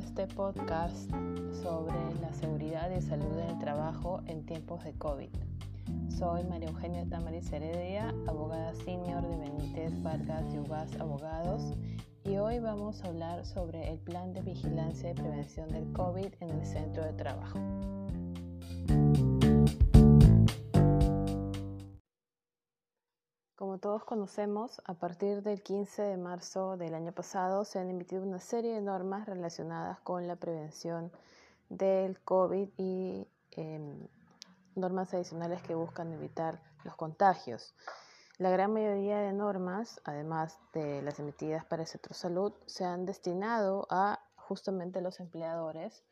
este podcast sobre la seguridad y salud en el trabajo en tiempos de COVID. Soy María Eugenia Tamariz Heredia, abogada senior de Benítez Vargas Yugas Abogados y hoy vamos a hablar sobre el plan de vigilancia y prevención del COVID en el centro de trabajo. Como todos conocemos, a partir del 15 de marzo del año pasado se han emitido una serie de normas relacionadas con la prevención del COVID y em, normas adicionales que buscan evitar los contagios. La gran mayoría de normas, además de las emitidas para el sector salud, se han destinado a justamente los empleadores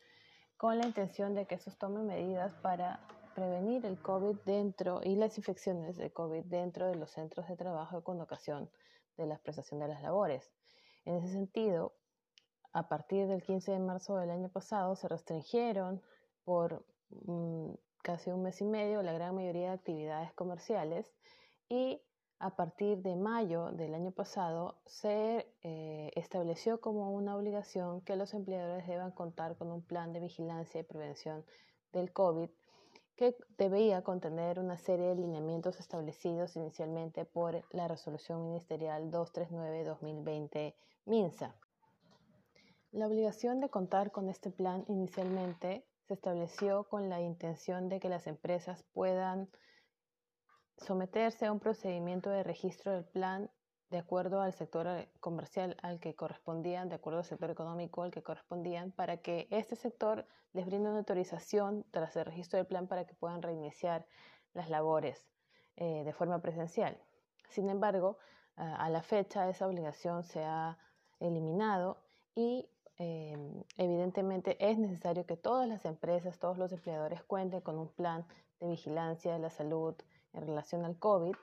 con la intención de que estos tomen medidas para prevenir el COVID dentro y las infecciones de COVID dentro de los centros de trabajo con ocasión de la prestación de las labores. En ese sentido, a partir del 15 de marzo del año pasado se restringieron por mm, casi un mes y medio la gran mayoría de actividades comerciales y a partir de mayo del año pasado se eh, estableció como una obligación que los empleadores deban contar con un plan de vigilancia y prevención del COVID que debía contener una serie de lineamientos establecidos inicialmente por la Resolución Ministerial 239-2020 MINSA. La obligación de contar con este plan inicialmente se estableció con la intención de que las empresas puedan someterse a un procedimiento de registro del plan de acuerdo al sector eh, comercial al que correspondían, de acuerdo al sector económico al que correspondían, para que este sector les brinde una autorización tras el registro del plan para que puedan reiniciar las labores eh, de forma presencial. Sin embargo, a la fecha esa obligación se ha eliminado y em, evidentemente es necesario que todas las empresas, todos los empleadores cuenten con un plan de vigilancia de la salud en relación al COVID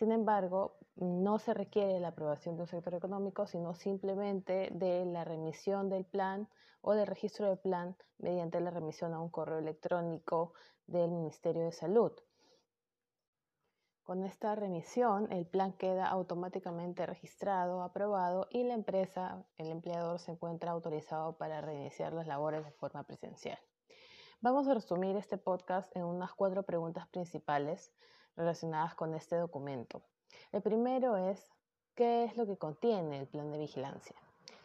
sin embargo, no se requiere la aprobación de un sector económico, sino simplemente de la remisión del plan o del registro del plan mediante la remisión a un correo electrónico del Ministerio de Salud. Con esta remisión, el plan queda automáticamente registrado, aprobado y la empresa, el empleador, se encuentra autorizado para reiniciar las labores de forma presencial. Vamos a resumir este podcast en unas cuatro preguntas principales relacionadas con este documento. El primero es, ¿qué es lo que contiene el plan de vigilancia?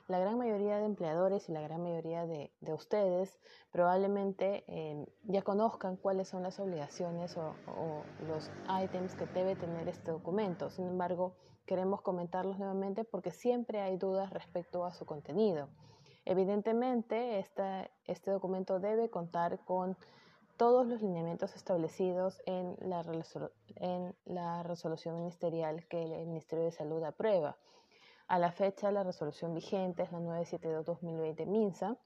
La gran mayoría de empleadores y la gran mayoría de, ustedes probablemente em, ya conozcan cuáles son las obligaciones o, los ítems que debe tener este documento. Sin embargo, queremos comentarlos nuevamente porque siempre hay dudas respecto a su contenido. Evidentemente, este documento debe contar con todos los lineamientos establecidos en la, resolución ministerial que el Ministerio de Salud aprueba. A la fecha, la resolución vigente es la 972-2020 MINSA,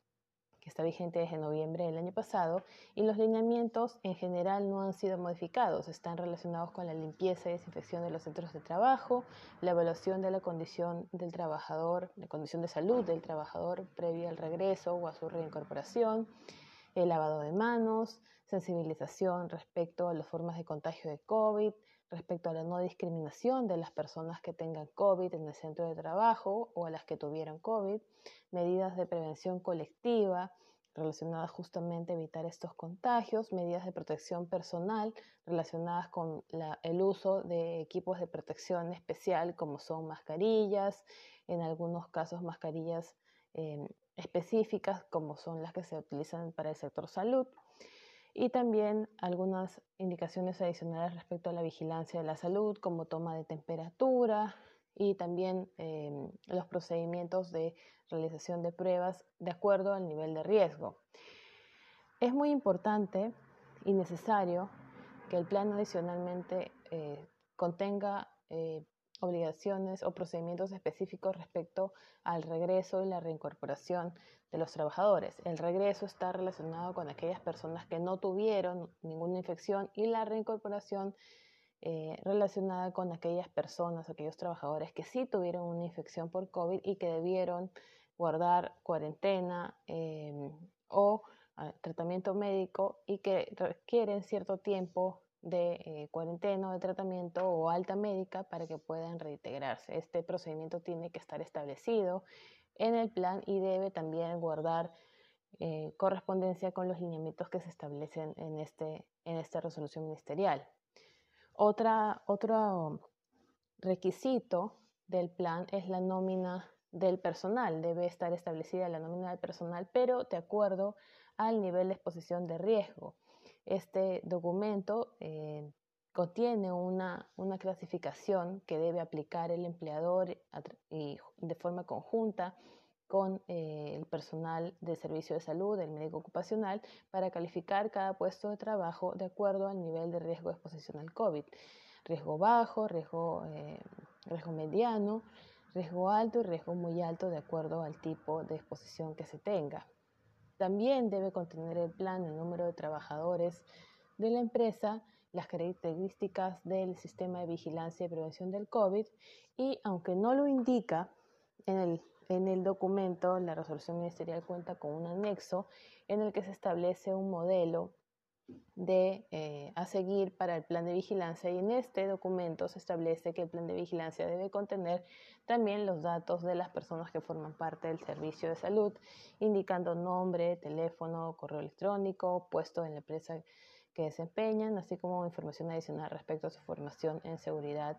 que está vigente desde noviembre del año pasado, y los lineamientos en general no han sido modificados. Están relacionados con la limpieza y desinfección de los centros de trabajo, la evaluación de la condición del trabajador, la condición de salud del trabajador previa al regreso o a su reincorporación, el lavado de manos, sensibilización respecto a las formas de contagio de COVID, respecto a la no discriminación de las personas que tengan COVID en el centro de trabajo o a las que tuvieron COVID, medidas de prevención colectiva relacionadas justamente a evitar estos contagios, medidas de protección personal relacionadas con el uso de equipos de protección especial como son mascarillas, en algunos casos mascarillas eh, específicas como son las que se utilizan para el sector salud y también algunas indicaciones adicionales respecto a la vigilancia de la salud como toma de temperatura y también em, los procedimientos de realización de pruebas de acuerdo al nivel de riesgo. Es muy importante y necesario que el plan adicionalmente eh, contenga eh, obligaciones o procedimientos específicos respecto al regreso y la reincorporación de los trabajadores. El regreso está relacionado con aquellas personas que no tuvieron ninguna infección y la reincorporación eh, relacionada con aquellas personas, aquellos trabajadores que sí tuvieron una infección por COVID y que debieron guardar cuarentena em, o ah, tratamiento médico y que requieren cierto tiempo de eh, cuarentena o de tratamiento o alta médica para que puedan reintegrarse. Este procedimiento tiene que estar establecido en el plan y debe también guardar eh, correspondencia con los lineamientos que se establecen en, este, en esta resolución ministerial. Otro requisito del plan es la nómina del personal. Debe estar establecida la nómina del personal, pero de acuerdo al nivel de exposición de riesgo. Este documento eh, contiene una, una, clasificación que debe aplicar el empleador y de forma conjunta con eh, el personal de servicio de salud, el médico ocupacional, para calificar cada puesto de trabajo de acuerdo al nivel de riesgo de exposición al COVID. Riesgo bajo, riesgo, eh, riesgo mediano, riesgo alto y riesgo muy alto de acuerdo al tipo de exposición que se tenga. También debe contener el plan el número de trabajadores de la empresa, las características del sistema de vigilancia y prevención del COVID y, aunque no lo indica en el en el documento, la resolución ministerial cuenta con un anexo en el que se establece un modelo de, eh, a seguir para el plan de vigilancia y en este documento se establece que el plan de vigilancia debe contener también los datos de las personas que forman parte del servicio de salud, indicando nombre, teléfono, correo electrónico, puesto en la empresa que desempeñan, así como información adicional respecto a su formación en seguridad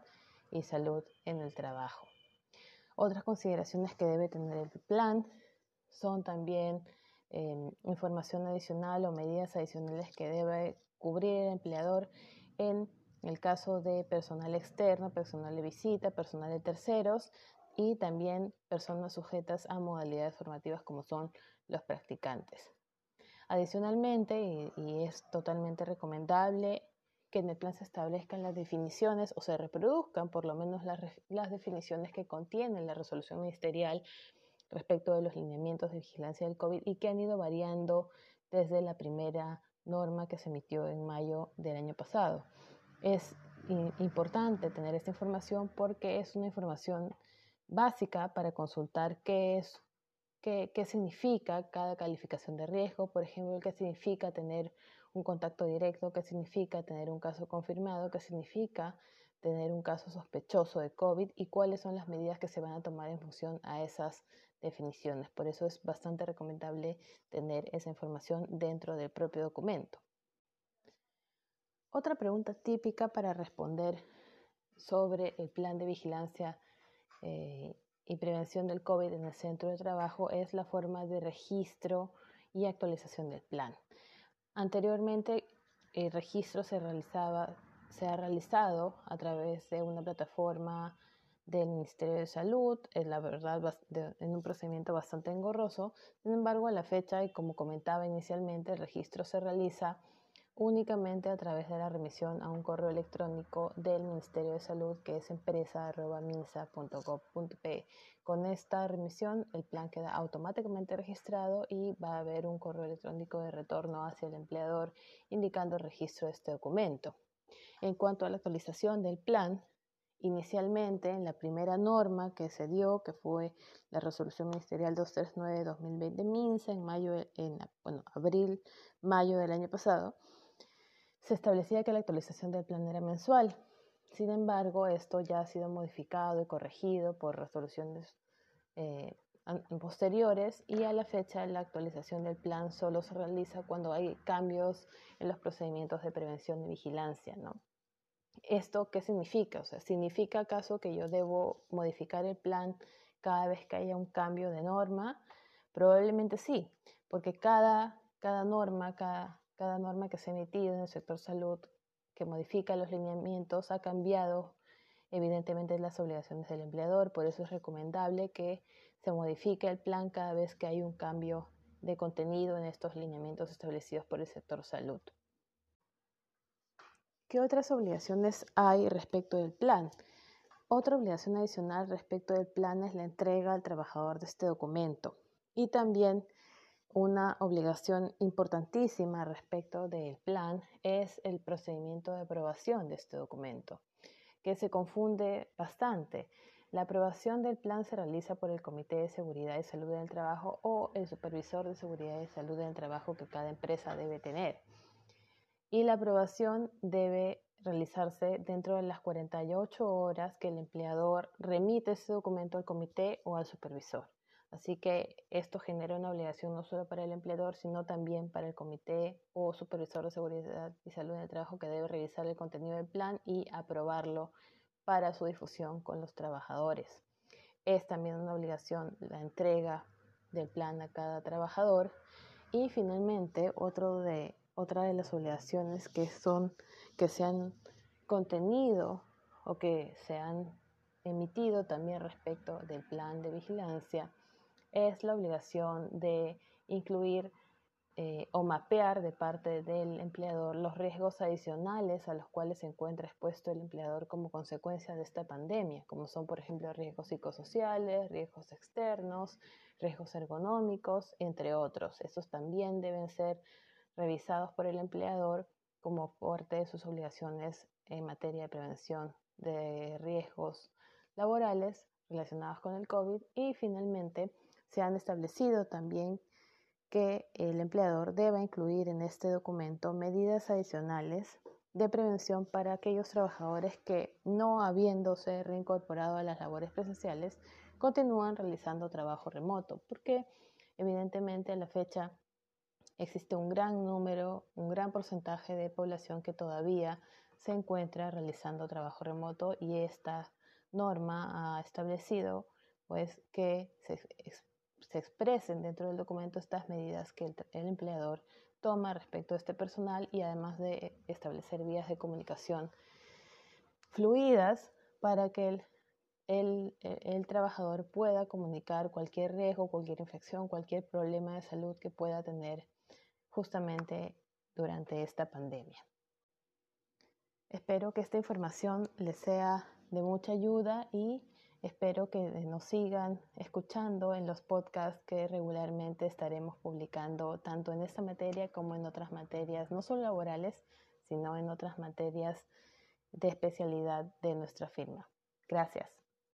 y salud en el trabajo. Otras consideraciones que debe tener el plan son también em, información adicional o medidas adicionales que debe cubrir el empleador en el caso de personal externo, personal de visita, personal de terceros y también personas sujetas a modalidades formativas como son los practicantes. Adicionalmente, y, y es totalmente recomendable, que en el plan se establezcan las definiciones o se reproduzcan por lo menos las, las definiciones que contiene la resolución ministerial respecto de los lineamientos de vigilancia del COVID y que han ido variando desde la primera norma que se emitió en mayo del año pasado. Es importante tener esta información porque es una información básica para consultar qué es qué, qué significa cada calificación de riesgo, por ejemplo, qué significa tener un contacto directo, qué significa tener un caso confirmado, qué significa tener un caso sospechoso de COVID y cuáles son las medidas que se van a tomar en función a esas definiciones. Por eso es bastante recomendable tener esa información dentro del propio documento. Otra pregunta típica para responder sobre el plan de vigilancia eh, y prevención del COVID en el centro de trabajo es la forma de registro y actualización del plan. Anteriormente, el registro se, realizaba, se ha realizado a través de una plataforma del Ministerio de Salud, es la verdad en un procedimiento bastante engorroso. Sin embargo, a la fecha, y como comentaba inicialmente, el registro se realiza únicamente a través de la remisión a un correo electrónico del Ministerio de Salud que es empresa.minsa.gov.pe. Con esta remisión el plan queda automáticamente registrado y va a haber un correo electrónico de retorno hacia el empleador indicando el registro de este documento. En cuanto a la actualización del plan, inicialmente en la primera norma que se dio, que fue la resolución ministerial 239-2020 de MINSA en en abril, mayo del año pasado, se establecía que la actualización del plan era mensual. Sin embargo, esto ya ha sido modificado y corregido por resoluciones eh, posteriores y a la fecha la actualización del plan solo se realiza cuando hay cambios en los procedimientos de prevención y vigilancia. ¿no? ¿Esto qué significa? O sea, ¿significa acaso que yo debo modificar el plan cada vez que haya un cambio de norma? Probablemente sí, porque cada, cada norma, cada, cada norma que se ha emitido en el sector salud que modifica los lineamientos ha cambiado evidentemente las obligaciones del empleador, por eso es recomendable que se modifique el plan cada vez que hay un cambio de contenido en estos lineamientos establecidos por el sector salud. ¿Qué otras obligaciones hay respecto del plan? Otra obligación adicional respecto del plan es la entrega al trabajador de este documento y también una obligación importantísima respecto del plan es el procedimiento de aprobación de este documento, que se confunde bastante. La aprobación del plan se realiza por el Comité de Seguridad y Salud del Trabajo o el Supervisor de Seguridad y Salud del Trabajo que cada empresa debe tener. Y la aprobación debe realizarse dentro de las 48 horas que el empleador remite ese documento al comité o al supervisor. Así que esto genera una obligación no solo para el empleador, sino también para el comité o supervisor de seguridad y salud en el trabajo que debe revisar el contenido del plan y aprobarlo para su difusión con los trabajadores. Es también una obligación la entrega del plan a cada trabajador. Y finalmente, otro de, otra de las obligaciones que son que se han contenido o que se han emitido también respecto del plan de vigilancia es la obligación de incluir eh, o mapear de parte del empleador los riesgos adicionales a los cuales se encuentra expuesto el empleador como consecuencia de esta pandemia, como son, por ejemplo, riesgos psicosociales, riesgos externos, riesgos ergonómicos, entre otros. Estos también deben ser revisados por el empleador como parte de sus obligaciones en materia de prevención de riesgos laborales relacionados con el COVID. Y finalmente se han establecido también que el empleador deba incluir en este documento medidas adicionales de prevención para aquellos trabajadores que, no habiéndose reincorporado a las labores presenciales, continúan realizando trabajo remoto, porque evidentemente a la fecha existe un gran número, un gran porcentaje de población que todavía se encuentra realizando trabajo remoto y esta norma ha establecido pues que se, se expresen dentro del documento estas medidas que el, empleador toma respecto a este personal y además de establecer vías de comunicación fluidas para que el, el, el, trabajador pueda comunicar cualquier riesgo, cualquier infección, cualquier problema de salud que pueda tener justamente durante esta pandemia. Espero que esta información les sea de mucha ayuda y Espero que nos sigan escuchando en los podcasts que regularmente estaremos publicando tanto en esta materia como en otras materias, no solo laborales, sino en otras materias de especialidad de nuestra firma. Gracias.